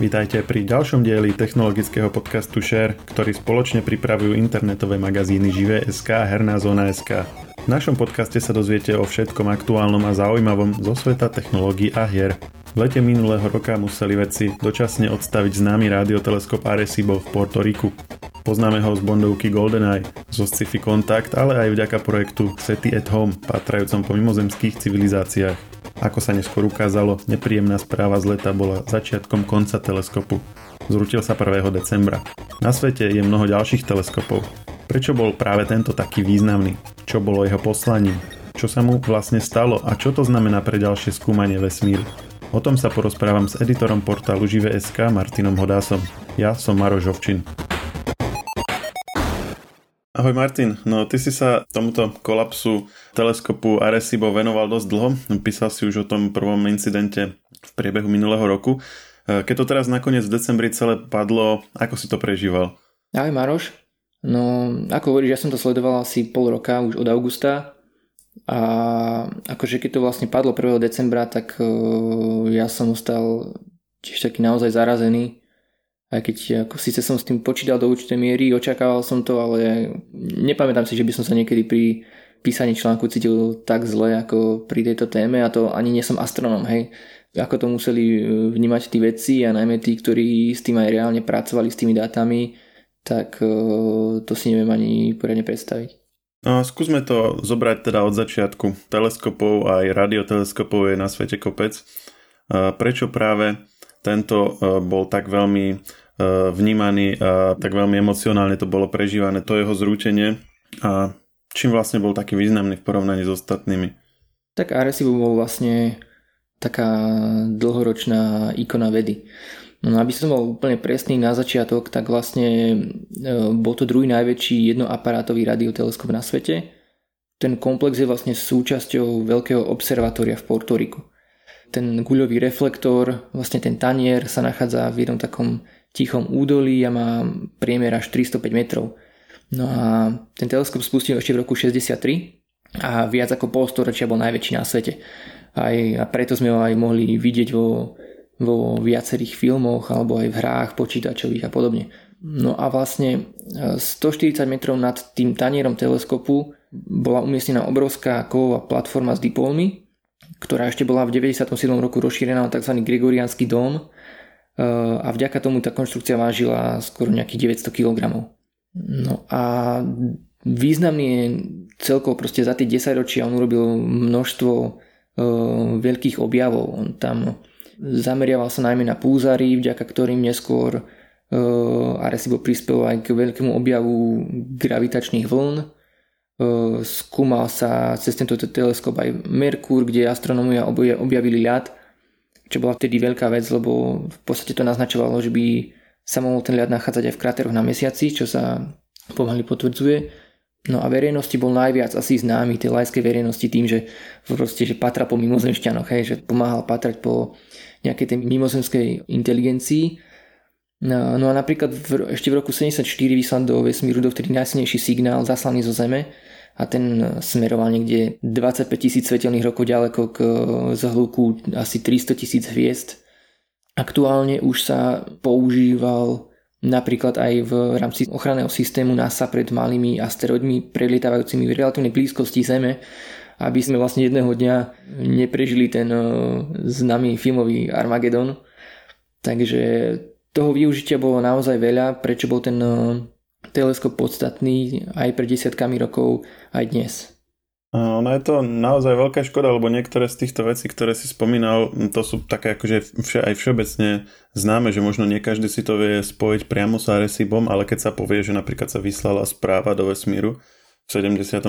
Vítajte pri ďalšom dieli technologického podcastu Share, ktorý spoločne pripravujú internetové magazíny Živé.sk a Herná zóna.sk. V našom podcaste sa dozviete o všetkom aktuálnom a zaujímavom zo sveta technológií a hier. V lete minulého roka museli vedci dočasne odstaviť známy radioteleskop Arecibo v Porto Riku. Poznáme ho z Bondovky GoldenEye, zo sci-fi Contact, ale aj vďaka projektu SETI at Home, patrajúcom po mimozemských civilizáciách. Ako sa neskôr ukázalo, nepríjemná správa z leta bola začiatkom konca teleskopu. Zrutil sa 1. decembra. Na svete je mnoho ďalších teleskopov. Prečo bol práve tento taký významný? Čo bolo jeho poslaním? Čo sa mu vlastne stalo a čo to znamená pre ďalšie skúmanie vesmíru? O tom sa porozprávam s editorom portálu Žive.sk Martinom Hodásom. Ja som Maro Žovčin. Ahoj Martin, no ty si sa tomuto kolapsu teleskopu Arecibo venoval dosť dlho, písal si už o tom prvom incidente v priebehu minulého roku. E, keď to teraz nakoniec v decembri celé padlo, ako si to prežíval? Ahoj Maroš, no ako hovoríš, ja som to sledoval asi pol roka už od augusta a akože keď to vlastne padlo 1. decembra, tak uh, ja som ostal tiež taký naozaj zarazený, aj keď ako, síce som s tým počítal do určitej miery, očakával som to, ale nepamätám si, že by som sa niekedy pri písaní článku cítil tak zle ako pri tejto téme a to ani nie som astronom, hej. Ako to museli e, vnímať tí vedci a najmä tí, ktorí s tým aj reálne pracovali s tými dátami, tak e, to si neviem ani poriadne predstaviť. No, skúsme to zobrať teda od začiatku. Teleskopov aj radioteleskopov je na svete kopec. Prečo práve tento e, bol tak veľmi E, vnímaný a tak veľmi emocionálne to bolo prežívané, to jeho zrútenie a čím vlastne bol taký významný v porovnaní s ostatnými. Tak Arecibo bol vlastne taká dlhoročná ikona vedy. No aby som bol úplne presný na začiatok, tak vlastne e, bol to druhý najväčší jednoaparátový radioteleskop na svete. Ten komplex je vlastne súčasťou veľkého observatória v Portoriku. Ten guľový reflektor, vlastne ten tanier sa nachádza v jednom takom tichom údolí a má priemer až 305 metrov. No a ten teleskop spustil ešte v roku 63 a viac ako polstoročia bol najväčší na svete. Aj, a preto sme ho aj mohli vidieť vo, vo viacerých filmoch alebo aj v hrách počítačových a podobne. No a vlastne 140 e, metrov nad tým tanierom teleskopu bola umiestnená obrovská kovová platforma s dipolmi, ktorá ešte bola v 97. roku rozšírená na tzv. Gregoriánsky dom a vďaka tomu tá konštrukcia vážila skoro nejakých 900 kg. No a významný je celkovo proste za tie 10 ročia on urobil množstvo uh, veľkých objavov. On tam zameriaval sa najmä na púzary, vďaka ktorým neskôr uh, Arecibo prispel aj k veľkému objavu gravitačných vln. Skúmal sa cez tento teleskop aj Merkur, kde astronómovia objavili ľad čo bola vtedy veľká vec, lebo v podstate to naznačovalo, že by sa mohol ten ľad nachádzať aj v kráteroch na mesiaci, čo sa pomaly potvrdzuje. No a verejnosti bol najviac asi známy tej lajskej verejnosti tým, že proste, že patra po mimozemšťanoch, hej, že pomáhal patrať po nejakej tej mimozemskej inteligencii. No, no a napríklad v, ešte v roku 74 vyslal do vesmíru dovtedy najsilnejší signál zaslaný zo Zeme, a ten smeroval niekde 25 tisíc svetelných rokov ďaleko k zhluku asi 300 tisíc hviezd. Aktuálne už sa používal napríklad aj v rámci ochranného systému NASA pred malými asteroidmi prelietávajúcimi v relatívnej blízkosti Zeme, aby sme vlastne jedného dňa neprežili ten eh, známy filmový Armagedon. Takže toho využitia bolo naozaj veľa, prečo bol ten eh, teleskop podstatný aj pred desiatkami rokov aj dnes. Ono je to naozaj veľká škoda, lebo niektoré z týchto vecí, ktoré si spomínal, to sú také akože vše, aj všeobecne známe, že možno nie každý si to vie spojiť priamo s Arecibom, ale keď sa povie, že napríklad sa vyslala správa do vesmíru v 74.,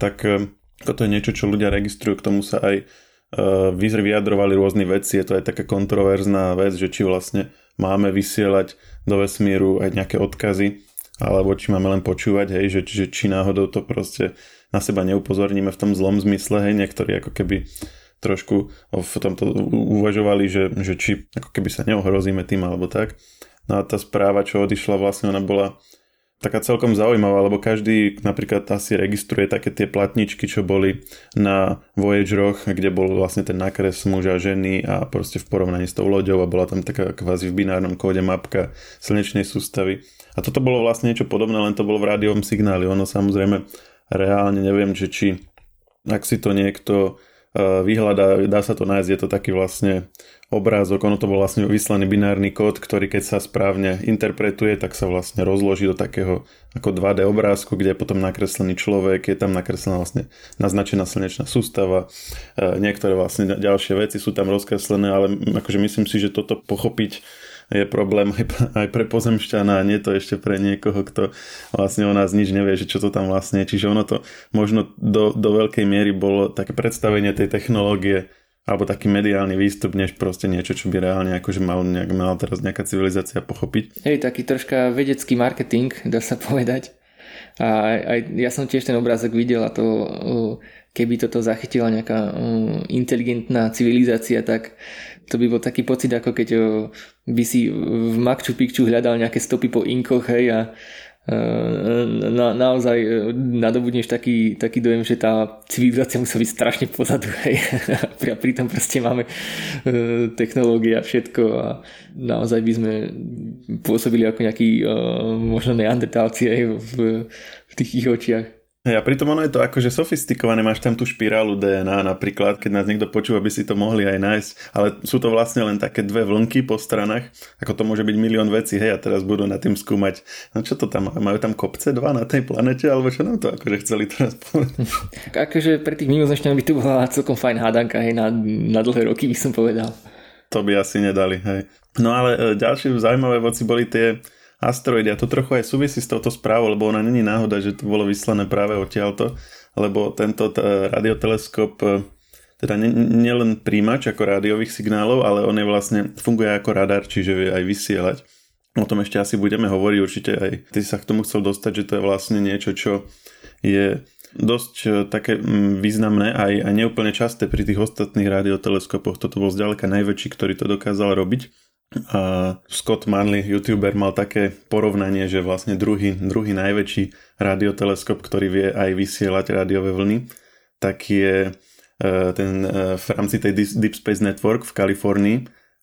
tak eh, toto je niečo, čo ľudia registrujú, k tomu sa aj vyjadrovali rôzni veci, je to aj taká kontroverzná vec, že či vlastne máme vysielať do vesmíru aj nejaké odkazy alebo či máme len počúvať, hej, že, že či náhodou to proste na seba neupozorníme v tom zlom zmysle, hej, niektorí ako keby trošku v tomto uvažovali, že, že či ako keby sa neohrozíme tým alebo tak. No a tá správa, čo odišla, vlastne ona bola taká celkom zaujímavá, lebo každý napríklad asi registruje také tie platničky, čo boli na Voyageroch, kde bol vlastne ten nakres muža, ženy a proste v porovnaní s tou loďou a bola tam taká kvázi v binárnom kóde mapka slnečnej sústavy. A toto bolo vlastne niečo podobné, len to bolo v rádiovom signáli. Ono samozrejme reálne neviem, že či ak si to niekto vyhľadá, dá sa to nájsť, je to taký vlastne obrázok, ono to bol vlastne vyslaný binárny kód, ktorý keď sa správne interpretuje, tak sa vlastne rozloží do takého ako 2D obrázku, kde je potom nakreslený človek, je tam nakreslená vlastne naznačená slnečná sústava, e, niektoré vlastne ďalšie veci sú tam rozkreslené, ale akože myslím si, že toto pochopiť je problém aj pre pozemšťana a nie to ešte pre niekoho, kto vlastne o nás nič nevie, že čo to tam vlastne je. Čiže ono to možno do, do veľkej miery bolo také predstavenie tej technológie alebo taký mediálny výstup, než proste niečo, čo by reálne akože mal, nejak, mal teraz nejaká civilizácia pochopiť. Hej, taký troška vedecký marketing, dá sa povedať. A aj, ja som tiež ten obrázok videl a to keby toto zachytila nejaká inteligentná civilizácia, tak to by bol taký pocit, ako keď by si v Machu Picchu hľadal nejaké stopy po inkoch, hej, a na, naozaj e, nadobudneš taký, taký dojem, že tá civilizácia musí byť strašne pozadu. Hej. A pritom proste máme e, technológie a všetko a naozaj by sme pôsobili ako nejakí e, možno neandertálci aj v, v tých ich očiach. Hej, a pritom ono je to akože sofistikované, máš tam tú špirálu DNA napríklad, keď nás niekto počúva, by si to mohli aj nájsť, ale sú to vlastne len také dve vlnky po stranách, ako to môže byť milión vecí, hej, a teraz budú na tým skúmať, no čo to tam, majú tam kopce dva na tej planete, alebo čo nám to akože chceli teraz povedať? akože pre tých mimozemšťanov by to bola celkom fajn hádanka, hej, na, na dlhé roky by som povedal. To by asi nedali, hej. No ale e, ďalšie zaujímavé veci boli tie asteroidy a to trochu aj súvisí s touto správou, lebo ona není náhoda, že to bolo vyslané práve odtiaľto, lebo tento radioteleskop e, teda nielen nie príjimač ako rádiových signálov, ale on je vlastne, funguje ako radar, čiže vie aj vysielať. O tom ešte asi budeme hovoriť, určite aj ty sa k tomu chcel dostať, že to je vlastne niečo, čo je dosť e, také významné aj, aj neúplne časté pri tých ostatných radioteleskopoch. Toto bol zďaleka najväčší, ktorý to dokázal robiť. A Scott Manley, youtuber, mal také porovnanie, že vlastne druhý, druhý najväčší radioteleskop, ktorý vie aj vysielať rádiové vlny, tak je e, ten e, v rámci tej Deep Space Network v Kalifornii.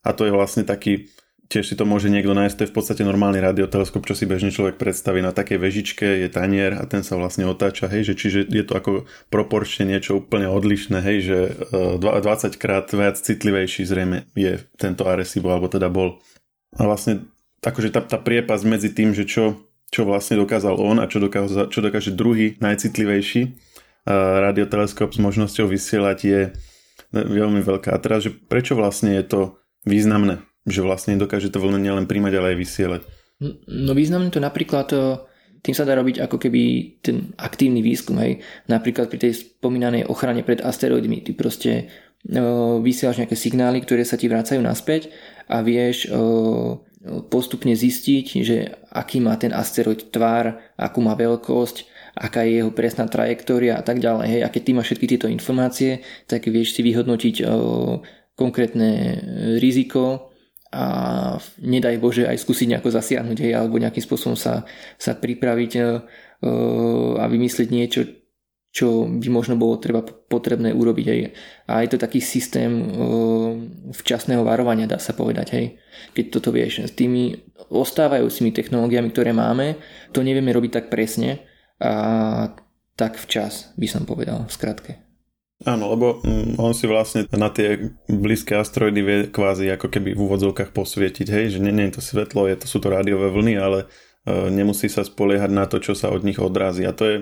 A to je vlastne taký tiež si to môže niekto nájsť, to je v podstate normálny radioteleskop, čo si bežne človek predstaví na takej vežičke, je tanier a ten sa vlastne otáča, hej, že čiže je to ako proporčne niečo úplne odlišné, hej, že 20 e, krát viac citlivejší zrejme je tento Arecibo, alebo teda bol. A vlastne akože tá, tá priepas medzi tým, že čo, čo vlastne dokázal on a čo dokáže, čo dokáže druhý najcitlivejší uh, radioteleskop s možnosťou vysielať je veľmi veľká. A teraz, že prečo vlastne je to významné? Že vlastne dokáže to vlny nielen príjmať, ale aj vysielať. No významné to napríklad tým sa dá robiť ako keby ten aktívny výskum, hej. Napríklad pri tej spomínanej ochrane pred asteroidmi. Ty proste o, vysielaš nejaké signály, ktoré sa ti vracajú naspäť a vieš o, postupne zistiť, že aký má ten asteroid tvár, akú má veľkosť, aká je jeho presná trajektória a tak ďalej. Hej. A keď ty máš všetky tieto informácie, tak vieš si vyhodnotiť konkrétne riziko a nedaj Bože aj skúsiť nejako zasiahnuť hej, alebo nejakým spôsobom sa, sa pripraviť uh, a vymyslieť niečo, čo by možno bolo treba potrebné urobiť. Hej. A je to taký systém uh, včasného varovania, dá sa povedať. Hej. Keď toto vieš, s tými ostávajúcimi technológiami, ktoré máme, to nevieme robiť tak presne a tak včas, by som povedal v skratke. Áno, lebo mm, on si vlastne na tie blízke asteroidy vie kvázi ako keby v úvodzovkách posvietiť, hej, že nie, nie je to svetlo, je to, sú to rádiové vlny, ale e, nemusí sa spoliehať na to, čo sa od nich odrazí. A to je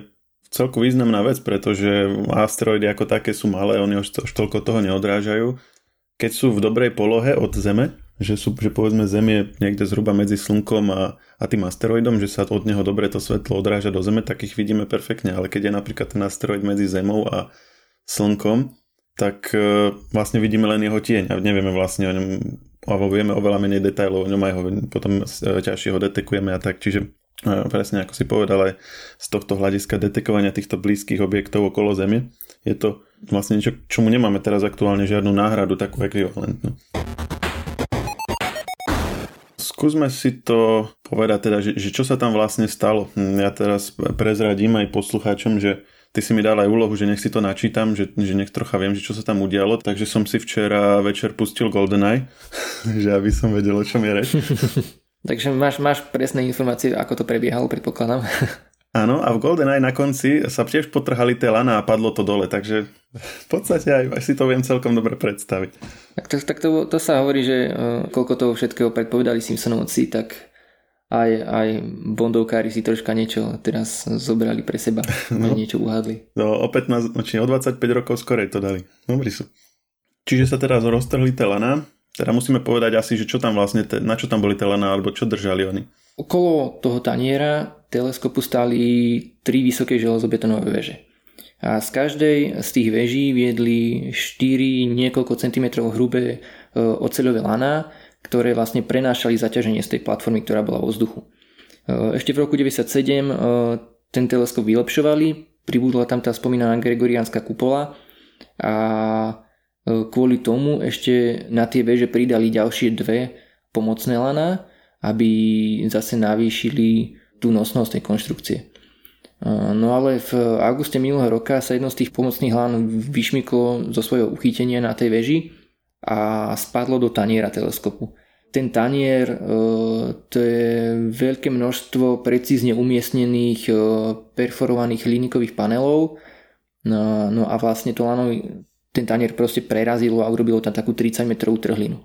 celku významná vec, pretože asteroidy ako také sú malé, oni už, už toľko toho neodrážajú. Keď sú v dobrej polohe od Zeme, že, sú, že povedzme Zem je niekde zhruba medzi Slnkom a, a tým asteroidom, že sa od neho dobre to svetlo odráža do Zeme, tak ich vidíme perfektne, ale keď je napríklad ten asteroid medzi Zemou a slnkom, tak e, vlastne vidíme len jeho tieň a nevieme vlastne o ňom, alebo vieme oveľa menej detajlov o ňom aj ho potom e, ťažšie ho detekujeme a tak, čiže e, presne ako si povedal aj z tohto hľadiska detekovania týchto blízkych objektov okolo Zeme je to vlastne niečo, čomu nemáme teraz aktuálne žiadnu náhradu takú ekvivalentnú Skúsme si to povedať teda, že, že čo sa tam vlastne stalo. Ja teraz prezradím aj poslucháčom, že ty si mi dal aj úlohu, že nech si to načítam, že, že nech trocha viem, že čo sa tam udialo, takže som si včera večer pustil GoldenEye, že aby som vedel, o čom je reč. takže máš, máš presné informácie, ako to prebiehalo, predpokladám. Áno, a v GoldenEye na konci sa tiež potrhali tie lana a padlo to dole, takže v podstate aj, aj si to viem celkom dobre predstaviť. Tak to, tak to, to sa hovorí, že uh, koľko toho všetkého predpovedali Simpsonovci, tak aj, aj bondovkári si troška niečo teraz zobrali pre seba, no. niečo uhádli. No, o 15, či o 25 rokov skorej to dali. Dobrý sú. Čiže sa teraz roztrhli tie lana, teda musíme povedať asi, že čo tam vlastne, na čo tam boli tie lana, alebo čo držali oni. Okolo toho taniera teleskopu stáli tri vysoké železobetonové veže. A z každej z tých veží viedli 4 niekoľko centimetrov hrubé e, oceľové lana, ktoré vlastne prenášali zaťaženie z tej platformy, ktorá bola vo vzduchu. E, ešte v roku 1997 e, ten teleskop vylepšovali, pribudla tam tá spomínaná gregoriánska kupola a kvôli tomu ešte na tie veže pridali ďalšie dve pomocné lana, aby zase navýšili tú nosnosť tej konštrukcie. No ale v auguste minulého roka sa jedno z tých pomocných hlán vyšmyklo zo svojho uchytenia na tej veži a spadlo do taniera teleskopu. Ten tanier e, to je veľké množstvo precízne umiestnených e, perforovaných hliníkových panelov no, no a vlastne to lano, ten tanier proste prerazilo a urobilo tam takú 30 metrovú trhlinu.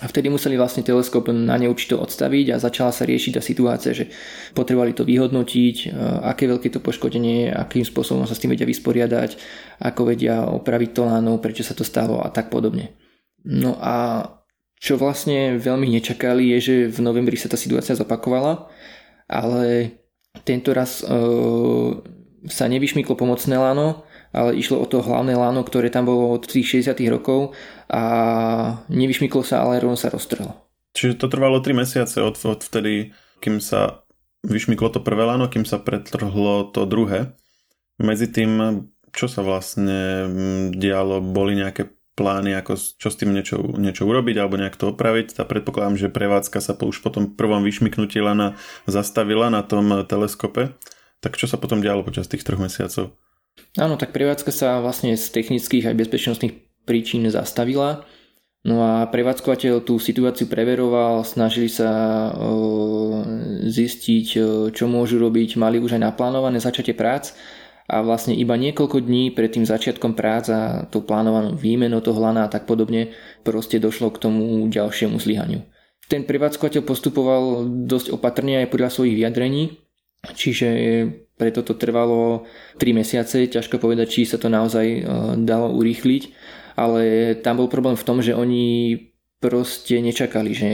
A vtedy museli vlastne teleskop na neurčito odstaviť a začala sa riešiť tá situácia, že potrebovali to vyhodnotiť, e, aké veľké to poškodenie, akým spôsobom sa s tým vedia vysporiadať, ako vedia opraviť to láno, prečo sa to stalo a tak podobne. No a čo vlastne veľmi nečakali je, že v novembri sa tá situácia zopakovala, ale tento raz e, sa nevyšmyklo pomocné láno, ale išlo o to hlavné láno, ktoré tam bolo od tých 60 rokov a nevyšmyklo sa, ale rovno sa roztrhlo. Čiže to trvalo 3 mesiace od, od vtedy, kým sa vyšmyklo to prvé láno, kým sa pretrhlo to druhé. Medzi tým, čo sa vlastne dialo, boli nejaké plány, ako, čo s tým niečo, niečo urobiť alebo nejak to opraviť. Tá predpokladám, že prevádzka sa po, už po tom prvom vyšmyknutí lana zastavila na tom teleskope. Tak čo sa potom dialo počas tých troch mesiacov? Áno, tak prevádzka sa vlastne z technických aj bezpečnostných príčin zastavila. No a prevádzkovateľ tú situáciu preveroval, snažili sa zistiť, čo môžu robiť, mali už aj naplánované začatie prác a vlastne iba niekoľko dní pred tým začiatkom prác a tou plánovanou výmenou toho lana a tak podobne proste došlo k tomu ďalšiemu zlyhaniu. Ten prevádzkovateľ postupoval dosť opatrne aj podľa svojich vyjadrení, čiže preto to trvalo 3 mesiace, ťažko povedať, či sa to naozaj e, dalo urýchliť, ale tam bol problém v tom, že oni proste nečakali, že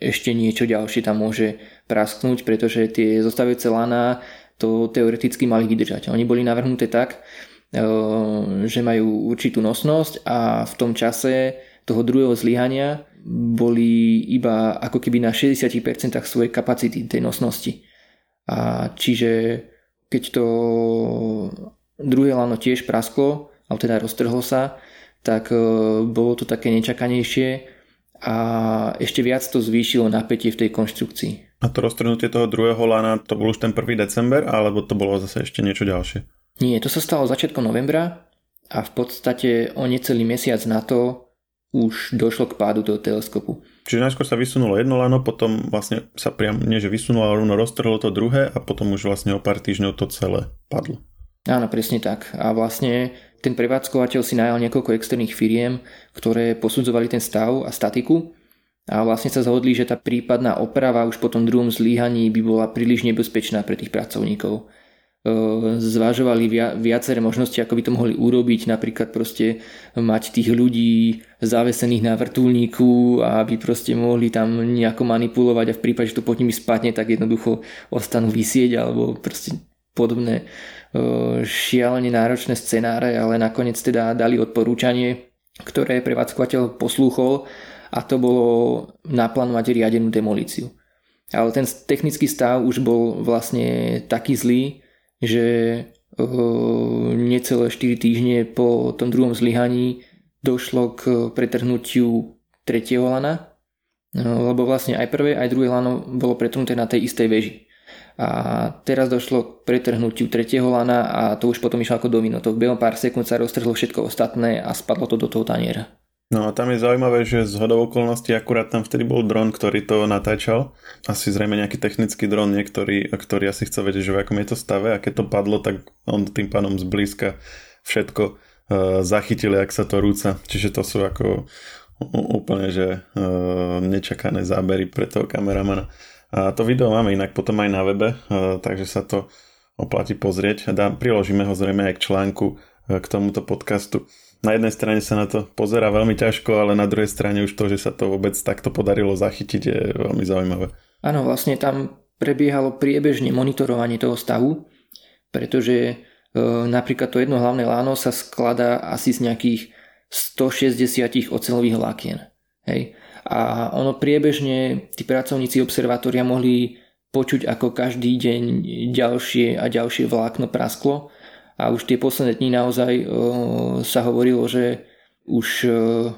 ešte niečo ďalšie tam môže prasknúť, pretože tie zostávajúce lana to teoreticky mali vydržať. Oni boli navrhnuté tak, e, že majú určitú nosnosť a v tom čase toho druhého zlyhania boli iba ako keby na 60% svojej kapacity tej nosnosti. A čiže keď to druhé lano tiež prasklo, alebo teda roztrhlo sa, tak e, bolo to také nečakanejšie a ešte viac to zvýšilo napätie v tej konštrukcii. A to roztrhnutie toho druhého lana, to bol už ten 1. december, alebo to bolo zase ešte niečo ďalšie? Nie, to sa stalo začiatkom novembra a v podstate o necelý mesiac na to už došlo k pádu toho teleskopu. Čiže najskôr sa vysunulo jedno lano, potom vlastne sa priam, nie že vysunulo, ale rovno roztrhlo to druhé a potom už vlastne o pár týždňov to celé padlo. Áno, presne tak. A vlastne ten prevádzkovateľ si najal niekoľko externých firiem, ktoré posudzovali ten stav a statiku a vlastne sa zhodli, že tá prípadná oprava už po tom druhom zlíhaní by bola príliš nebezpečná pre tých pracovníkov. Zvažovali viaceré možnosti, ako by to mohli urobiť, napríklad proste mať tých ľudí zavesených na vrtulníku aby proste mohli tam nejako manipulovať a v prípade, že to pod nimi spadne, tak jednoducho ostanú vysieť alebo proste podobné šialene náročné scenáre, ale nakoniec teda dali odporúčanie, ktoré prevádzkovateľ poslúchol a to bolo naplánovať riadenú demolíciu. Ale ten technický stav už bol vlastne taký zlý, že uh, necelé 4 týždne po tom druhom zlyhaní došlo k pretrhnutiu tretieho lana No, lebo vlastne aj prvé, aj druhé lano bolo pretrhnuté na tej istej veži. A teraz došlo k pretrhnutiu tretieho lana a to už potom išlo ako domino. To v behom pár sekúnd sa roztrhlo všetko ostatné a spadlo to do toho taniera. No a tam je zaujímavé, že z hodou okolností akurát tam vtedy bol dron, ktorý to natáčal. Asi zrejme nejaký technický dron niektorý, ktorý asi chce vedieť, že v akom je to stave a keď to padlo, tak on tým pánom zblízka všetko uh, zachytil, ak sa to rúca. Čiže to sú ako úplne, že uh, nečakané zábery pre toho kameramana. A to video máme inak potom aj na webe, uh, takže sa to oplatí pozrieť. Dá, priložíme ho zrejme aj k článku uh, k tomuto podcastu na jednej strane sa na to pozera veľmi ťažko, ale na druhej strane už to, že sa to vôbec takto podarilo zachytiť je veľmi zaujímavé. Áno, vlastne tam prebiehalo priebežne monitorovanie toho stavu, pretože e, napríklad to jedno hlavné láno sa skladá asi z nejakých 160 ocelových vlákien. Hej. A ono priebežne tí pracovníci observatória mohli počuť, ako každý deň ďalšie a ďalšie vlákno prasklo a už tie posledné dní naozaj uh, sa hovorilo, že už uh,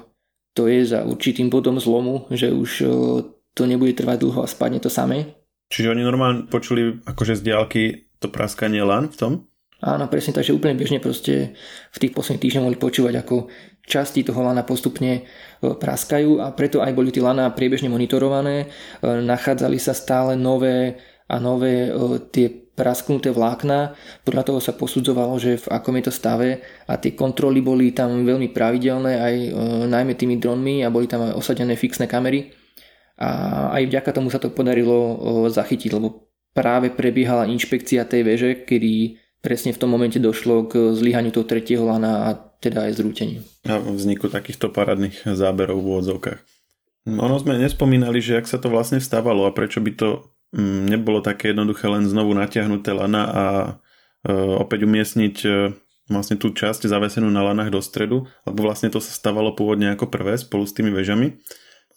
to je za určitým bodom zlomu, že už uh, to nebude trvať dlho a spadne to samé. Čiže oni normálne počuli akože z diálky to praskanie lan v tom? Áno, presne, takže úplne bežne proste v tých posledných týždňoch mohli počúvať, ako časti toho lana postupne praskajú a preto aj boli tie lana priebežne monitorované. Nachádzali sa stále nové a nové tie prasknuté vlákna. Podľa toho sa posudzovalo, že v akom je to stave a tie kontroly boli tam veľmi pravidelné aj e, najmä tými dronmi a boli tam aj osadené fixné kamery. A aj vďaka tomu sa to podarilo e, zachytiť, lebo práve prebiehala inšpekcia tej veže, kedy presne v tom momente došlo k zlyhaniu toho tretieho lana a teda aj zrúteniu. A vzniku takýchto parádnych záberov v úvodzovkách. Ono sme nespomínali, že ak sa to vlastne stávalo a prečo by to nebolo také jednoduché len znovu natiahnuť lana a e, opäť umiestniť e, vlastne tú časť zavesenú na lanách do stredu, lebo vlastne to sa stávalo pôvodne ako prvé spolu s tými vežami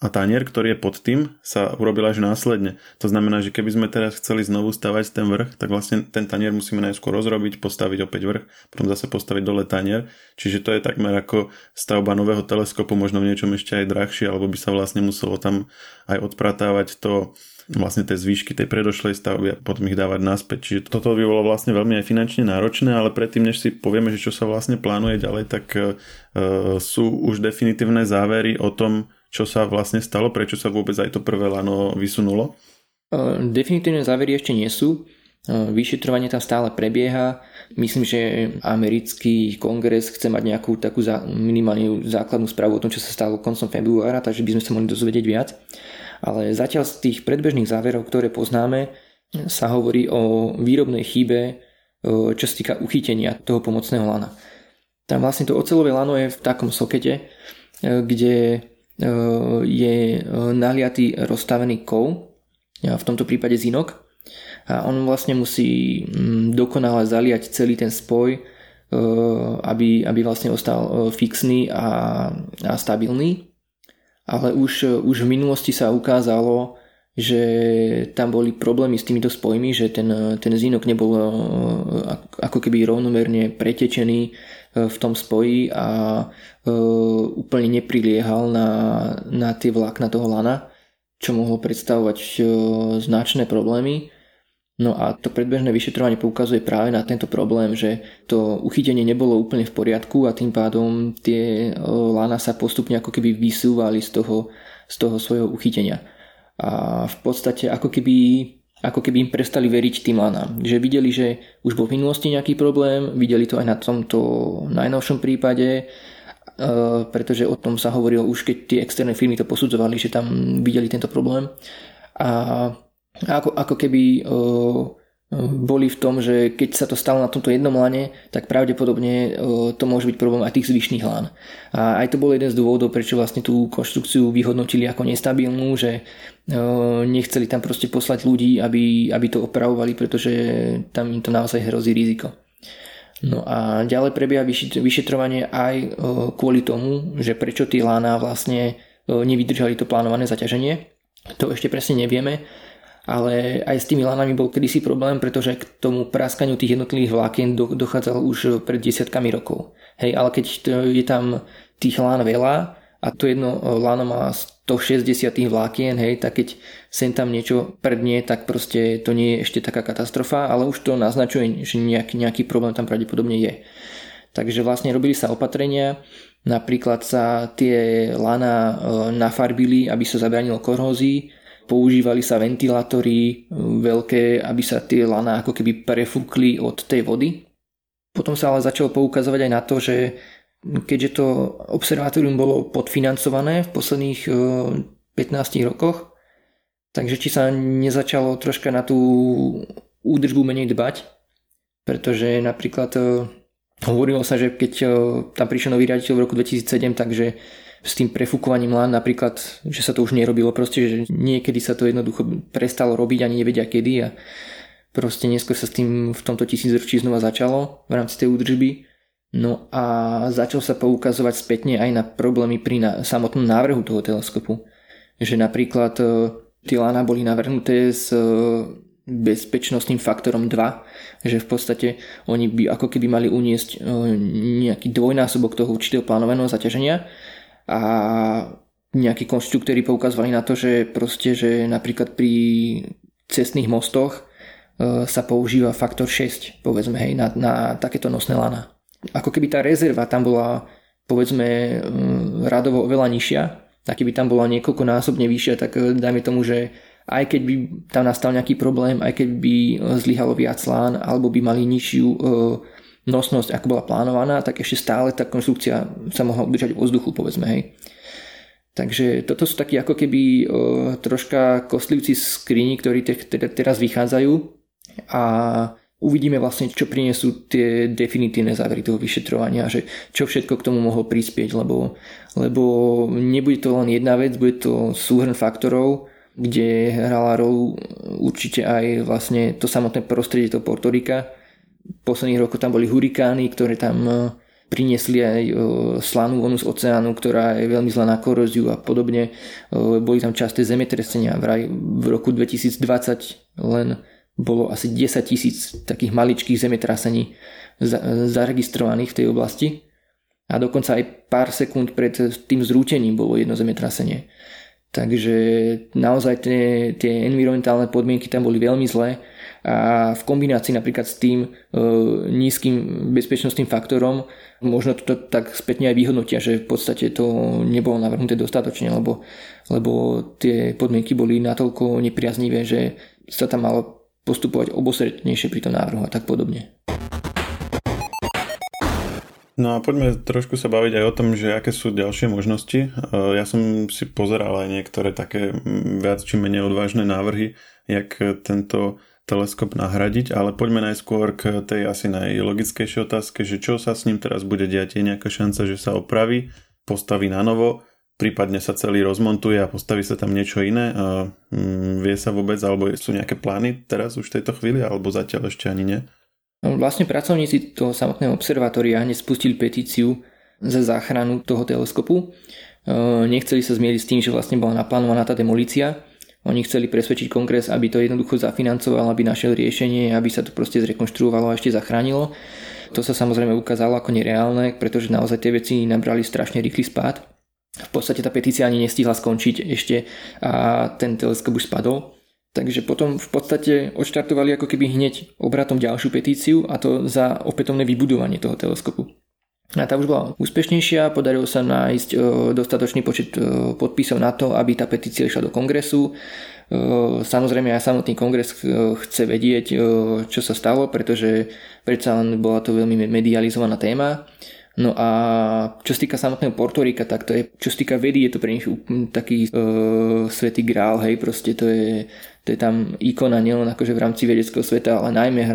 a tanier, ktorý je pod tým, sa urobil až následne. To znamená, že keby sme teraz chceli znovu stavať ten vrch, tak vlastne ten tanier musíme najskôr rozrobiť, postaviť opäť vrch, potom zase postaviť dole tanier. Čiže to je takmer ako stavba nového teleskopu, možno v niečom ešte aj drahšie, alebo by sa vlastne muselo tam aj odpratávať to vlastne tie zvýšky tej predošlej stavby a potom ich dávať naspäť. Čiže toto by bolo vlastne veľmi aj finančne náročné, ale predtým, než si povieme, že čo sa vlastne plánuje ďalej, tak e, sú už definitívne závery o tom, čo sa vlastne stalo, prečo sa vôbec aj to prvé lano vysunulo? E, definitívne závery ešte nie sú. E, vyšetrovanie tam stále prebieha. Myslím, že americký kongres chce mať nejakú takú minimálnu základnú správu o tom, čo sa stalo koncom februára, takže by sme sa mohli dozvedieť viac ale zatiaľ z tých predbežných záverov, ktoré poznáme, sa hovorí o výrobnej chybe, čo sa týka uchytenia toho pomocného lana. Tam vlastne to ocelové lano je v takom sokete, kde je naliatý rozstavený kov, v tomto prípade zinok, a on vlastne musí mm, dokonale zaliať celý ten spoj, aby, aby vlastne ostal fixný a, a stabilný. Ale už, už v minulosti sa ukázalo, že tam boli problémy s týmito spojmi, že ten, ten zínok nebol e, ako keby rovnomerne pretečený e, v tom spoji a e, úplne nepriliehal na, na tie vlákna toho lana, čo mohlo predstavovať značné problémy. No a to predbežné vyšetrovanie poukazuje práve na tento problém, že to uchytenie nebolo úplne v poriadku a tým pádom tie lána sa postupne ako keby vysúvali z toho, z toho svojho uchytenia. A v podstate ako keby, ako keby im prestali veriť tým lánám. Že videli, že už bol v minulosti nejaký problém, videli to aj na tomto najnovšom prípade, pretože o tom sa hovorilo už keď tie externé firmy to posudzovali, že tam videli tento problém. A ako, ako keby uh, boli v tom, že keď sa to stalo na tomto jednom lane, tak pravdepodobne to môže byť problém aj tých zvyšných lán. A aj to bol jeden z dôvodov, prečo vlastne tú konštrukciu vyhodnotili ako nestabilnú, že nechceli tam proste poslať ľudí, aby, aby to opravovali, pretože tam im to naozaj hrozí riziko. No a ďalej prebieha vyšetrovanie aj kvôli tomu, že prečo tie lána vlastne nevydržali to plánované zaťaženie. To ešte presne nevieme, ale aj s tými lanami bol kedysi problém, pretože k tomu praskaniu tých jednotlivých vlákien dochádzalo už pred desiatkami rokov. Hej, ale keď je tam tých lán veľa a to jedno lano má 160 vlákien, hej, tak keď sem tam niečo prdnie, tak proste to nie je ešte taká katastrofa, ale už to naznačuje, že nejaký, nejaký problém tam pravdepodobne je. Takže vlastne robili sa opatrenia, napríklad sa tie lana e, nafarbili, aby sa zabránilo korhózii, používali sa ventilátory e, veľké, aby sa tie lana ako keby prefúkli od tej vody. Potom sa ale začalo poukazovať aj na to, že keďže to observatórium bolo podfinancované v posledných 15 e, rokoch, takže či sa nezačalo troška na tú údržbu menej dbať, pretože napríklad e, hovorilo sa, že keď tam prišiel nový riaditeľ v roku 2007, takže s tým prefúkovaním lán napríklad, že sa to už nerobilo, proste, že niekedy sa to jednoducho prestalo robiť, ani nevedia kedy a proste neskôr sa s tým v tomto tisícročí znova začalo v rámci tej údržby No a začal sa poukazovať spätne aj na problémy pri na, samotnom návrhu toho teleskopu. Že napríklad e, tie lána boli navrhnuté s e, bezpečnostným faktorom 2, že v podstate oni by ako keby mali uniesť e, nejaký dvojnásobok toho určitého plánovaného zaťaženia a nejakí konštruktory poukazovali na to, že proste, že napríklad pri cestných mostoch sa používa faktor 6, povedzme, hej, na, na takéto nosné lana. Ako keby tá rezerva tam bola povedzme mm, radovo oveľa nižšia a keby tam bola niekoľkonásobne vyššia, tak eh, dajme tomu, že aj keď by tam nastal nejaký problém, aj keď by zlyhalo viac lán alebo by mali nižšiu eh, nosnosť, ako bola plánovaná, tak ešte stále tá konštrukcia sa mohla udržať v vzduchu, povedzme, hej. Takže toto sú takí ako keby troška kostlivci skrini, ktorí te, te, teraz vychádzajú a uvidíme vlastne, čo prinesú tie definitívne závery toho vyšetrovania, že čo všetko k tomu mohlo prispieť, lebo, lebo nebude to len jedna vec, bude to súhrn faktorov, kde hrala rolu určite aj vlastne to samotné prostredie toho Portorika. Posledných rokoch tam boli hurikány, ktoré tam e, priniesli aj e, slanú vonu z oceánu, ktorá je veľmi zlá na koróziu a podobne. E, boli tam časté zemetresenia. Vraj v roku 2020 len bolo asi 10 tisíc takých maličkých zemetrasení zaregistrovaných v tej oblasti a dokonca aj pár sekúnd pred tým zrútením bolo jedno zemetrasenie. Takže naozaj tie, tie environmentálne podmienky tam boli veľmi zlé a v kombinácii napríklad s tým e, nízkym bezpečnostným faktorom možno to tak spätne aj vyhodnotia, že v podstate to nebolo navrhnuté dostatočne, lebo, lebo tie podmienky boli natoľko nepriaznivé, že sa tam malo postupovať obosrednejšie pri tom návrhu a tak podobne. No a poďme trošku sa baviť aj o tom, že aké sú ďalšie možnosti. E, ja som si pozeral aj niektoré také viac či menej odvážne návrhy, jak tento teleskop nahradiť, ale poďme najskôr k tej asi najlogickejšej otázke, že čo sa s ním teraz bude diať. Je nejaká šanca, že sa opraví, postaví na novo prípadne sa celý rozmontuje a postaví sa tam niečo iné a mm, vie sa vôbec, alebo sú nejaké plány teraz už v tejto chvíli, alebo zatiaľ ešte ani nie? No, vlastne pracovníci toho samotného observatória hneď spustili petíciu za záchranu toho teleskopu. E, nechceli sa zmieriť s tým, že vlastne bola naplánovaná tá demolícia. Oni chceli presvedčiť kongres, aby to jednoducho zafinancoval, aby našiel riešenie, aby sa to proste zrekonštruovalo a ešte zachránilo. To sa samozrejme ukázalo ako nereálne, pretože naozaj tie veci nabrali strašne rýchly spád v podstate tá petícia ani nestihla skončiť ešte a ten teleskop už spadol. Takže potom v podstate odštartovali ako keby hneď obratom ďalšiu petíciu a to za opätovné vybudovanie toho teleskopu. A tá už bola úspešnejšia, podarilo sa nájsť e, dostatočný počet e, podpisov na to, aby tá petícia išla do kongresu. E, samozrejme aj samotný kongres chce vedieť, čo sa stalo, pretože predsa len bola to veľmi medializovaná téma. No a čo sa týka samotného Portorika, tak to je, čo sa týka vedy, je to pre nich taký uh, svetý grál, hej, proste to je, to je tam ikona nielen akože v rámci vedeckého sveta, ale najmä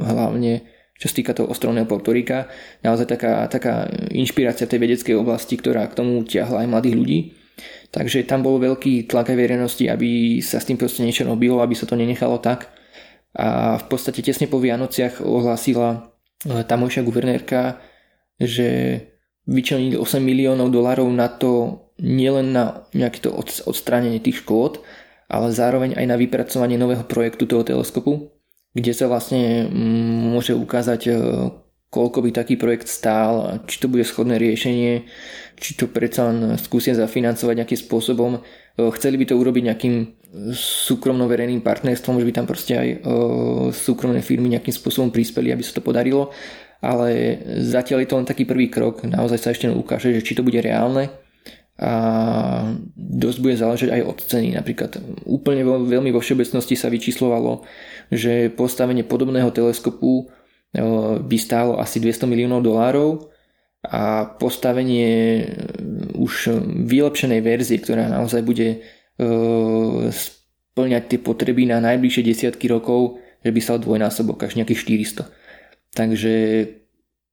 hlavne čo sa týka toho ostrovného Portorika, naozaj taká, taká inšpirácia tej vedeckej oblasti, ktorá k tomu ťahla aj mladých ľudí. Takže tam bol veľký tlak aj verejnosti, aby sa s tým proste niečo robilo, aby sa to nenechalo tak. A v podstate tesne po Vianociach ohlásila e, tamojšia guvernérka že vyčlenili 8 miliónov dolarov na to nielen na nejaké to odstránenie tých škôd, ale zároveň aj na vypracovanie nového projektu toho teleskopu, kde sa vlastne mm, môže ukázať e, koľko by taký projekt stál, či to bude schodné riešenie, či to predsa len skúsia zafinancovať nejakým spôsobom. Chceli by to urobiť nejakým súkromno-verejným partnerstvom, že by tam proste aj súkromné firmy nejakým spôsobom prispeli, aby sa to podarilo. Ale zatiaľ je to len taký prvý krok, naozaj sa ešte ukáže, že či to bude reálne a dosť bude záležať aj od ceny. Napríklad úplne veľmi vo všeobecnosti sa vyčíslovalo, že postavenie podobného teleskopu by stálo asi 200 miliónov dolárov a postavenie už vylepšenej verzie, ktorá naozaj bude splňať tie potreby na najbližšie desiatky rokov, že by sa dvojnásobok až nejakých 400. Takže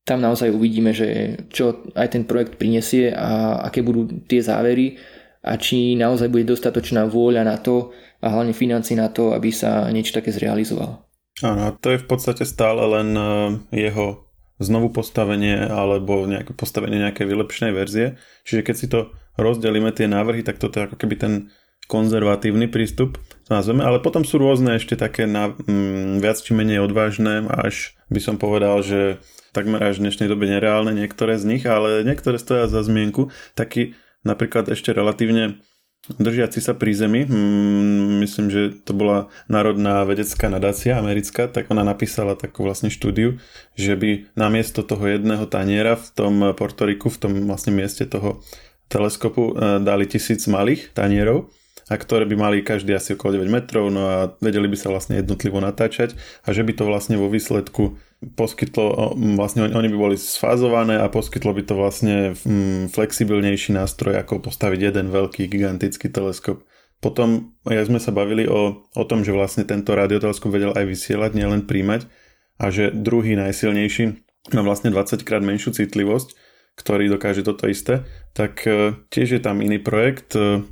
tam naozaj uvidíme, že čo aj ten projekt prinesie a aké budú tie závery a či naozaj bude dostatočná vôľa na to a hlavne financie na to, aby sa niečo také zrealizovalo. Áno, to je v podstate stále len e, jeho znovu postavenie alebo nejaké postavenie nejakej vylepšenej verzie. Čiže keď si to rozdelíme tie návrhy, tak toto je ako keby ten konzervatívny prístup, to nazveme, ale potom sú rôzne ešte také na, mm, viac či menej odvážne, až by som povedal, že takmer až v dnešnej dobe nereálne niektoré z nich, ale niektoré stoja za zmienku. Taký napríklad ešte relatívne držiaci sa pri zemi, mm, myslím, že to bola Národná vedecká nadácia americká, tak ona napísala takú vlastne štúdiu, že by namiesto toho jedného taniera v tom Portoriku, v tom vlastne mieste toho teleskopu e, dali tisíc malých tanierov a ktoré by mali každý asi okolo 9 metrov, no a vedeli by sa vlastne jednotlivo natáčať a že by to vlastne vo výsledku poskytlo, vlastne oni by boli sfázované a poskytlo by to vlastne flexibilnejší nástroj, ako postaviť jeden veľký gigantický teleskop. Potom ja sme sa bavili o, o tom, že vlastne tento radioteleskop vedel aj vysielať, nielen príjmať a že druhý najsilnejší má vlastne 20 krát menšiu citlivosť, ktorý dokáže toto isté, tak e, tiež je tam iný projekt e,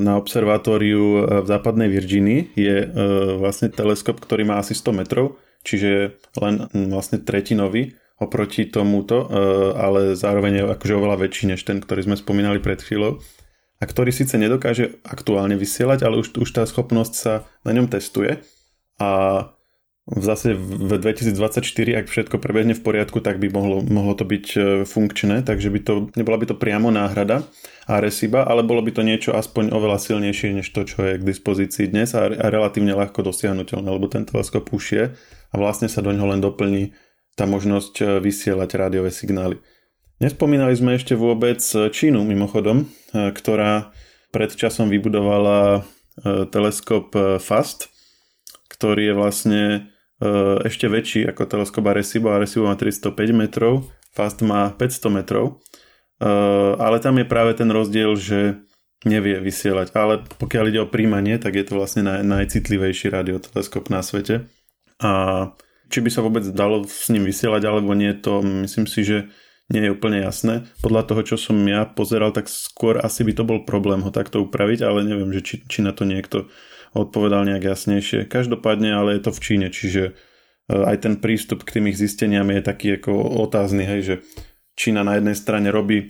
na observatóriu v západnej Virginii je vlastne teleskop, ktorý má asi 100 metrov čiže len vlastne tretinový oproti tomuto, e, ale zároveň je akože oveľa väčší než ten, ktorý sme spomínali pred chvíľou a ktorý síce nedokáže aktuálne vysielať, ale už, už tá schopnosť sa na ňom testuje. A v zase v 2024, ak všetko prebehne v poriadku, tak by mohlo, mohlo to byť e, funkčné, takže by to, nebola by to priamo náhrada Areciba, ale bolo by to niečo aspoň oveľa silnejšie než to, čo je k dispozícii dnes a, a relatívne ľahko dosiahnutelné, lebo ten teleskop už je a vlastne sa do ňoho len doplní tá možnosť e, vysielať rádiové signály. Nespomínali sme ešte vôbec e, Čínu mimochodom, ktorá pred časom vybudovala teleskop FAST, ktorý je vlastne ešte väčší ako teleskop Arecibo. Arecibo má 305 metrov, FAST má 500 metrov, ale tam je práve ten rozdiel, že nevie vysielať. Ale pokiaľ ide o príjmanie, tak je to vlastne naj, najcitlivejší radioteleskop na svete. A či by sa vôbec dalo s ním vysielať alebo nie, to myslím si, že nie je úplne jasné. Podľa toho, čo som ja pozeral, tak skôr asi by to bol problém ho takto upraviť, ale neviem, že či, či na to niekto odpovedal nejak jasnejšie. Každopádne, ale je to v Číne, čiže e, aj ten prístup k tým ich zisteniam je taký ako otázny, hej, že Čína na jednej strane robí e,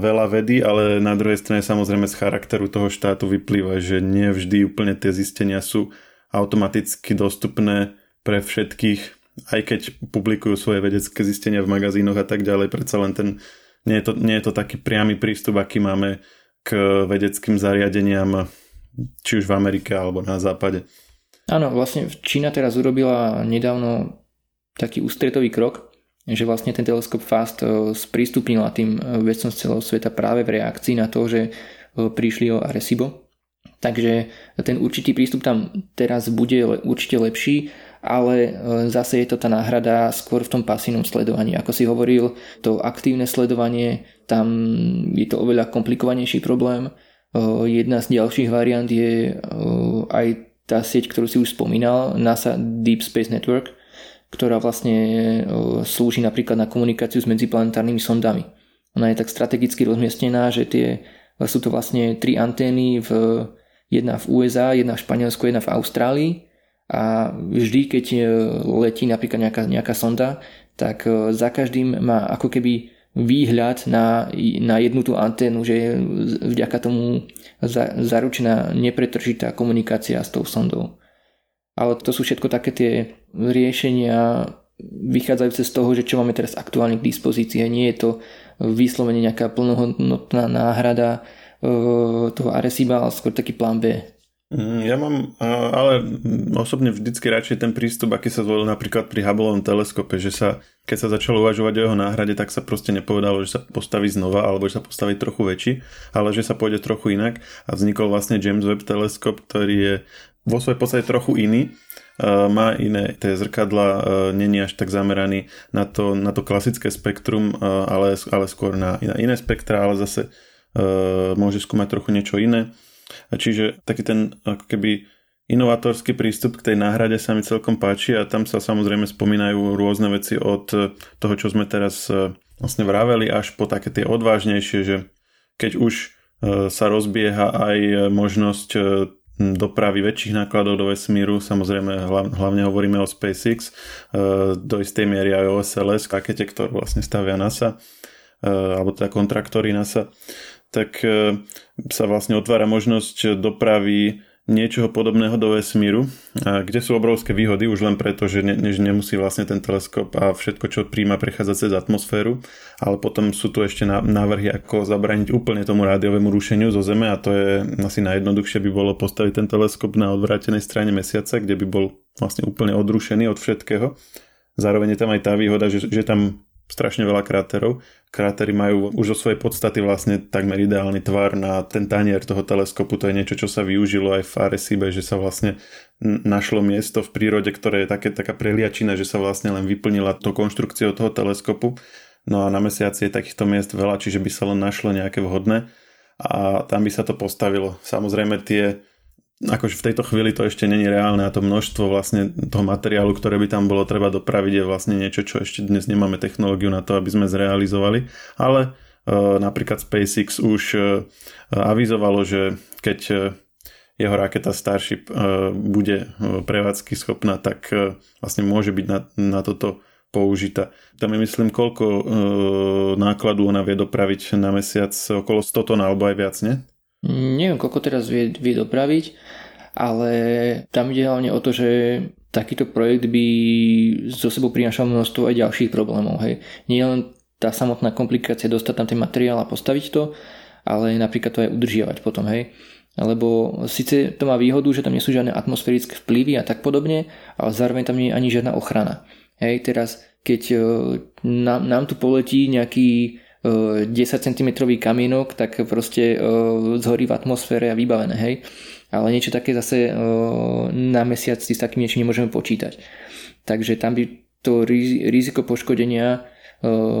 veľa vedy, ale na druhej strane samozrejme z charakteru toho štátu vyplýva, že nie vždy úplne tie zistenia sú automaticky dostupné pre všetkých, aj keď publikujú svoje vedecké zistenia v magazínoch a tak ďalej, predsa len ten, nie je to, nie je to taký priamy prístup, aký máme k vedeckým zariadeniam, či už v Amerike alebo na západe. Áno, vlastne Čína teraz urobila nedávno taký ústretový krok, že vlastne ten teleskop FAST eh, sprístupnila tým eh, vedcom z celého sveta práve v reakcii na to, že eh, prišli o Arecibo, Takže ten určitý prístup tam teraz bude určite lepší, ale e, zase je to tá náhrada skôr v tom pasívnom sledovaní. Ako si hovoril, to aktívne sledovanie, tam je to oveľa komplikovanejší problém. E, jedna z ďalších variant je e, aj tá sieť, ktorú si už spomínal, NASA Deep Space Network, ktorá vlastne slúži napríklad na komunikáciu s medziplanetárnymi sondami. Ona je tak strategicky rozmiestnená, že tie, sú to vlastne tri antény v Jedna v USA, jedna v Španielsku, jedna v Austrálii a vždy, keď letí napríklad nejaká, nejaká sonda, tak za každým má ako keby výhľad na, na jednu tú anténu, že je vďaka tomu za, zaručená nepretržitá komunikácia s tou sondou. Ale to sú všetko také tie riešenia vychádzajúce z toho, že čo máme teraz aktuálne k dispozícii. Nie je to vyslovene nejaká plnohodnotná náhrada uh, toho Areciba, ale skôr taký plán B. Mm, ja mám ale osobne vždycky radšej ten prístup, aký sa zvolil napríklad pri Hubbleovom teleskope, že sa, keď sa začalo uvažovať o jeho náhrade, tak sa proste nepovedalo, že sa postaví znova alebo že sa postaví trochu väčší, ale že sa pôjde trochu inak. A vznikol vlastne James Webb teleskop, ktorý je vo svojej podstate trochu iný, má iné tie zrkadla, není až tak zameraný na to, na to klasické spektrum, ale, ale skôr na iné spektra, ale zase môže skúmať trochu niečo iné Čiže taký ten ako keby inovátorský prístup k tej náhrade sa mi celkom páči a tam sa samozrejme spomínajú rôzne veci od toho, čo sme teraz e, vlastne vraveli, až po také tie odvážnejšie, že keď už e, sa rozbieha aj možnosť e, dopravy väčších nákladov do vesmíru, samozrejme hlavne hovoríme o SpaceX, do istej miery aj o SLS, rakete, ktorú vlastne stavia NASA, alebo teda kontraktory NASA, tak e, sa vlastne otvára možnosť dopravy niečoho podobného do vesmíru, kde sú obrovské výhody už len preto, že ne, než nemusí vlastne ten teleskop a všetko, čo príjma, prechádza cez atmosféru, ale potom sú tu ešte návrhy, ako zabraniť úplne tomu rádiovému rušeniu zo Zeme a to je asi najjednoduchšie by bolo postaviť ten teleskop na odvrátenej strane Mesiaca, kde by bol vlastne úplne odrušený od všetkého. Zároveň je tam aj tá výhoda, že, že tam strašne veľa kráterov. Krátery majú už zo svojej podstaty vlastne takmer ideálny tvar na ten tanier toho teleskopu. To je niečo, čo sa využilo aj v Arecibe, že sa vlastne našlo miesto v prírode, ktoré je také, taká preliačina, že sa vlastne len vyplnila to konštrukciou toho teleskopu. No a na mesiaci je takýchto miest veľa, čiže by sa len našlo nejaké vhodné a tam by sa to postavilo. Samozrejme tie akože v tejto chvíli to ešte není reálne a to množstvo vlastne toho materiálu, ktoré by tam bolo treba dopraviť je vlastne niečo, čo ešte dnes nemáme technológiu na to, aby sme zrealizovali, ale uh, napríklad SpaceX už uh, avizovalo, že keď uh, jeho raketa Starship bude prevádzky schopná, tak vlastne môže byť na, na toto použitá. Tam je myslím, koľko uh, nákladu ona vie dopraviť na mesiac, okolo 100 tón alebo aj viac, nie? Neviem, koľko teraz vie, vie dopraviť, ale tam ide hlavne o to, že takýto projekt by zo sebou prinášal množstvo aj ďalších problémov. Hej. Nie len tá samotná komplikácia dostať tam ten materiál a postaviť to, ale napríklad to aj udržiavať potom. Hej. Lebo síce to má výhodu, že tam nie sú žiadne atmosférické vplyvy a tak podobne, ale zároveň tam nie je ani žiadna ochrana. Hej, teraz keď e, nám, nám tu poletí nejaký 10 cm kamienok, tak proste zhorí v atmosfére a vybavené, hej. Ale niečo také zase na mesiac si s takým niečím nemôžeme počítať. Takže tam by to riziko poškodenia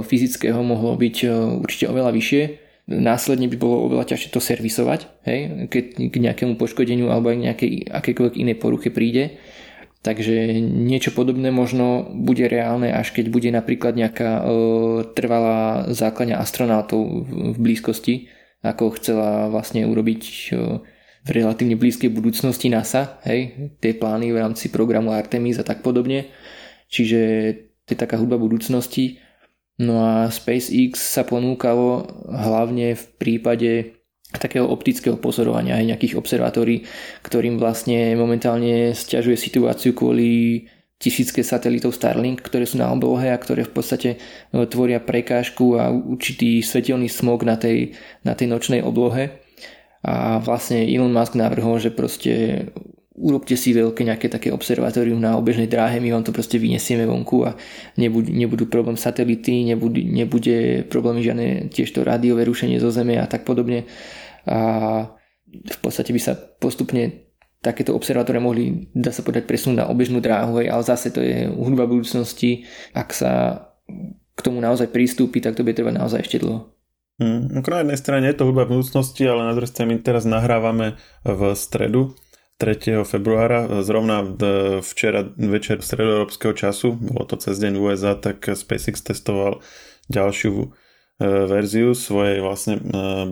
fyzického mohlo byť určite oveľa vyššie. Následne by bolo oveľa ťažšie to servisovať, hej, keď k nejakému poškodeniu alebo aj nejakej akékoľvek inej poruche príde. Takže niečo podobné možno bude reálne, až keď bude napríklad nejaká e, trvalá základňa astronautov v, blízkosti, ako chcela vlastne urobiť e, v relatívne blízkej budúcnosti NASA, hej, tie plány v rámci programu Artemis a tak podobne. Čiže to je taká hudba budúcnosti. No a SpaceX sa ponúkalo hlavne v prípade takého optického pozorovania aj nejakých observatórií, ktorým vlastne momentálne stiažuje situáciu kvôli tisícke satelitov Starlink, ktoré sú na oblohe a ktoré v podstate e, tvoria prekážku a určitý svetelný smog na tej, na tej nočnej oblohe. A vlastne Elon Musk navrhol, že proste urobte si veľké nejaké také observatórium na obežnej dráhe, my vám to proste vyniesieme vonku a nebudú, nebudú problém satelity, nebude, nebude problémy žiadne tiež to rádiové rušenie zo Zeme a tak podobne a v podstate by sa postupne takéto observatore mohli, dá sa povedať, presunúť na obežnú dráhu, ale zase to je hudba budúcnosti. Ak sa k tomu naozaj pristúpi, tak to bude trvať naozaj ešte dlho. Hmm, na jednej strane je to hudba budúcnosti, ale na druhej strane my teraz nahrávame v stredu 3. februára, zrovna včera večer stredoeurópskeho času, bolo to cez deň USA, tak SpaceX testoval ďalšiu verziu svojej vlastne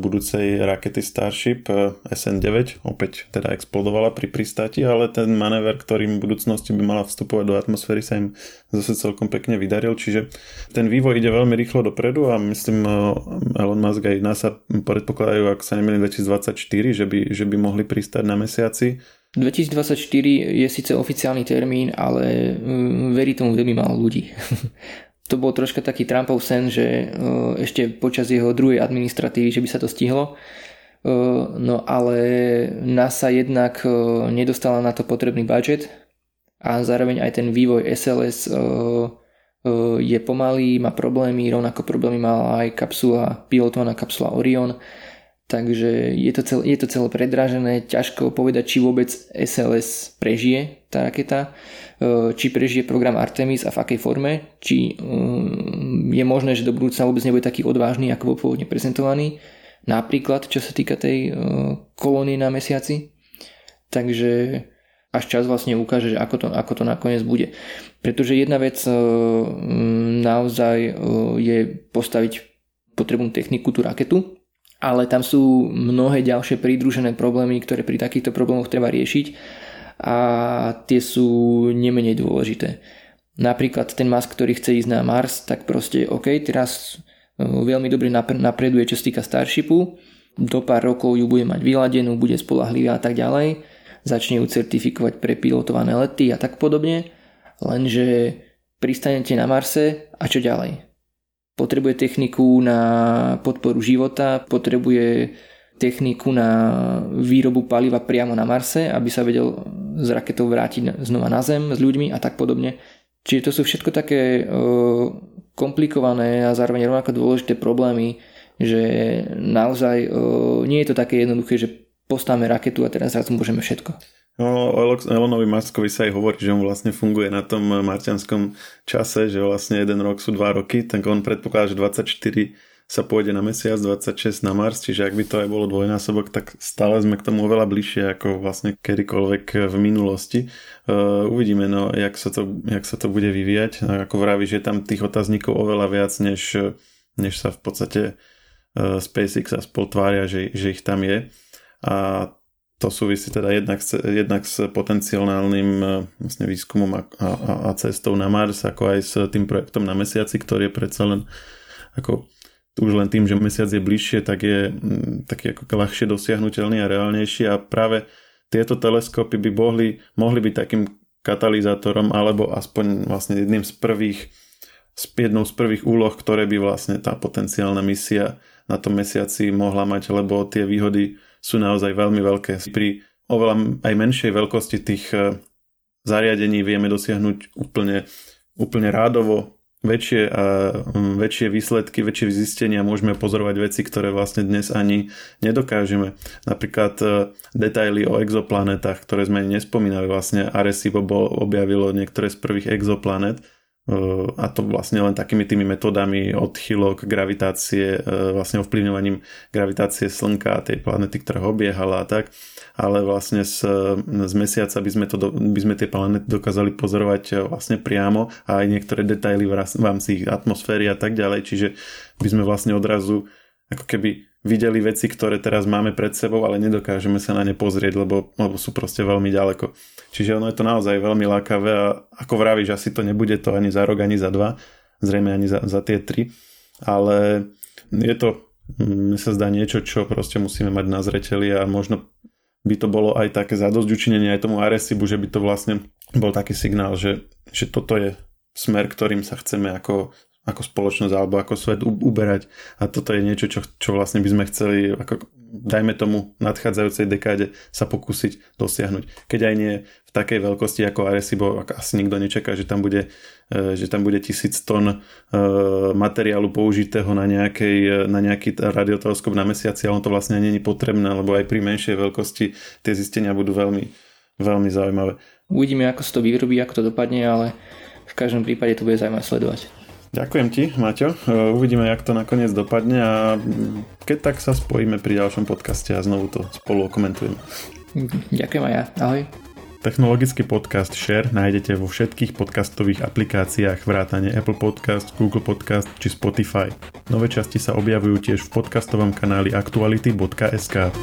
budúcej rakety Starship SN9, opäť teda explodovala pri pristáti, ale ten manéver, ktorým v budúcnosti by mala vstupovať do atmosféry sa im zase celkom pekne vydaril, čiže ten vývoj ide veľmi rýchlo dopredu a myslím Elon Musk aj NASA predpokladajú, ak sa nemýlim 2024, že by, že by mohli pristať na mesiaci. 2024 je síce oficiálny termín, ale mm, verí tomu veľmi málo ľudí. to bol troška taký Trumpov sen, že e, ešte počas jeho druhej administratívy, že by sa to stihlo. E, no ale NASA jednak e, nedostala na to potrebný budget a zároveň aj ten vývoj SLS je pomalý, má problémy, rovnako problémy mala aj kapsula, pilotovaná kapsula Orion Takže je to, celé, je to celé predražené, ťažko povedať, či vôbec SLS prežije tá raketa, e, či prežije program Artemis a v akej forme, či mm, je možné, že do budúcna vôbec nebude taký odvážny, ako bol pôvodne prezentovaný, napríklad čo sa týka tej e, kolónie na mesiaci. Takže až čas vlastne ukáže, že ako to, ako to nakoniec bude. Pretože jedna vec e, naozaj je postaviť potrebnú techniku, tú raketu, ale tam sú mnohé ďalšie pridružené problémy, ktoré pri takýchto problémoch treba riešiť a tie sú nemenej dôležité. Napríklad ten Musk, ktorý chce ísť na Mars, tak proste OK, teraz e, veľmi dobre napreduje, čo sa týka Starshipu, do pár rokov ju bude mať vyladenú, bude spolahlivá a tak ďalej, začne ju certifikovať pre pilotované lety a tak podobne, lenže pristanete na Marse a čo ďalej? potrebuje techniku na podporu života, potrebuje techniku na výrobu paliva priamo na Marse, aby sa vedel z raketou vrátiť znova na Zem s ľuďmi a tak podobne. Čiže to sú všetko také komplikované a zároveň rovnako dôležité problémy, že naozaj nie je to také jednoduché, že postavíme raketu a teraz zrazu môžeme všetko. No, Elonovi Muskovi sa aj hovorí, že on vlastne funguje na tom marťanskom čase, že vlastne jeden rok sú dva roky, tak on predpokladá, že 24 sa pôjde na mesiac, 26 na Mars, čiže ak by to aj bolo dvojnásobok, tak stále sme k tomu oveľa bližšie ako vlastne kedykoľvek v minulosti. Uh, uvidíme, no, jak sa, to, jak sa to bude vyvíjať. Ako vravíš, je tam tých otáznikov oveľa viac, než, než sa v podstate uh, SpaceX a spol tvária, že, že ich tam je. A to súvisí teda jednak, jednak s potenciálnym e, vlastne výskumom a, a, a cestou na Mars, ako aj s tým projektom na Mesiaci, ktorý je predsa len ako už len tým, že mesiac je bližšie, tak je taký ako ľahšie dosiahnutelný a reálnejší a práve tieto teleskopy by mohli, mohli byť takým katalizátorom alebo aspoň vlastne jedným z prvých jednou z prvých úloh, ktoré by vlastne tá potenciálna misia na tom mesiaci mohla mať, lebo tie výhody sú naozaj veľmi veľké. Pri oveľa aj menšej veľkosti tých e, zariadení vieme dosiahnuť úplne, úplne rádovo väčšie, a, väčšie výsledky, väčšie zistenia, môžeme pozorovať veci, ktoré vlastne dnes ani nedokážeme. Napríklad e, detaily o exoplanetách, ktoré sme nespomínali, vlastne Arecibo objavilo niektoré z prvých exoplanet, a to vlastne len takými tými metodami odchylok gravitácie, vlastne ovplyvňovaním gravitácie Slnka a tej planety, ktorá ho obiehala a tak, ale vlastne z, z mesiaca by sme, to, by sme tie planety dokázali pozorovať vlastne priamo a aj niektoré detaily v rámci ich atmosféry a tak ďalej, čiže by sme vlastne odrazu ako keby videli veci, ktoré teraz máme pred sebou, ale nedokážeme sa na ne pozrieť, lebo, lebo sú proste veľmi ďaleko. Čiže ono je to naozaj veľmi lákavé a ako vravíš, asi to nebude to ani za rok, ani za dva, zrejme ani za, za tie tri, ale je to, mne sa zdá niečo, čo proste musíme mať na zreteli a možno by to bolo aj také zadosť učinenie aj tomu Aresibu, že by to vlastne bol taký signál, že, že toto je smer, ktorým sa chceme ako ako spoločnosť alebo ako svet uberať. A toto je niečo, čo, čo vlastne by sme chceli, ako, dajme tomu, nadchádzajúcej dekáde sa pokúsiť dosiahnuť. Keď aj nie v takej veľkosti ako Arecibo, asi nikto nečaká, že tam bude, e, že tam bude tisíc tón e, materiálu použitého na, nejakej, na nejaký radioteleskop na mesiaci, ale on to vlastne není potrebné, lebo aj pri menšej veľkosti tie zistenia budú veľmi, veľmi zaujímavé. Uvidíme, ako sa to vyrobí, ako to dopadne, ale v každom prípade to bude zaujímavé sledovať. Ďakujem ti, Maťo. E, uvidíme, jak to nakoniec dopadne a keď tak sa spojíme pri ďalšom podcaste a znovu to spolu okomentujeme. Ďakujem aj ja. Ahoj. Technologický podcast Share nájdete vo všetkých podcastových aplikáciách vrátane Apple Podcast, Google Podcast či Spotify. Nové časti sa objavujú tiež v podcastovom kanáli aktuality.sk.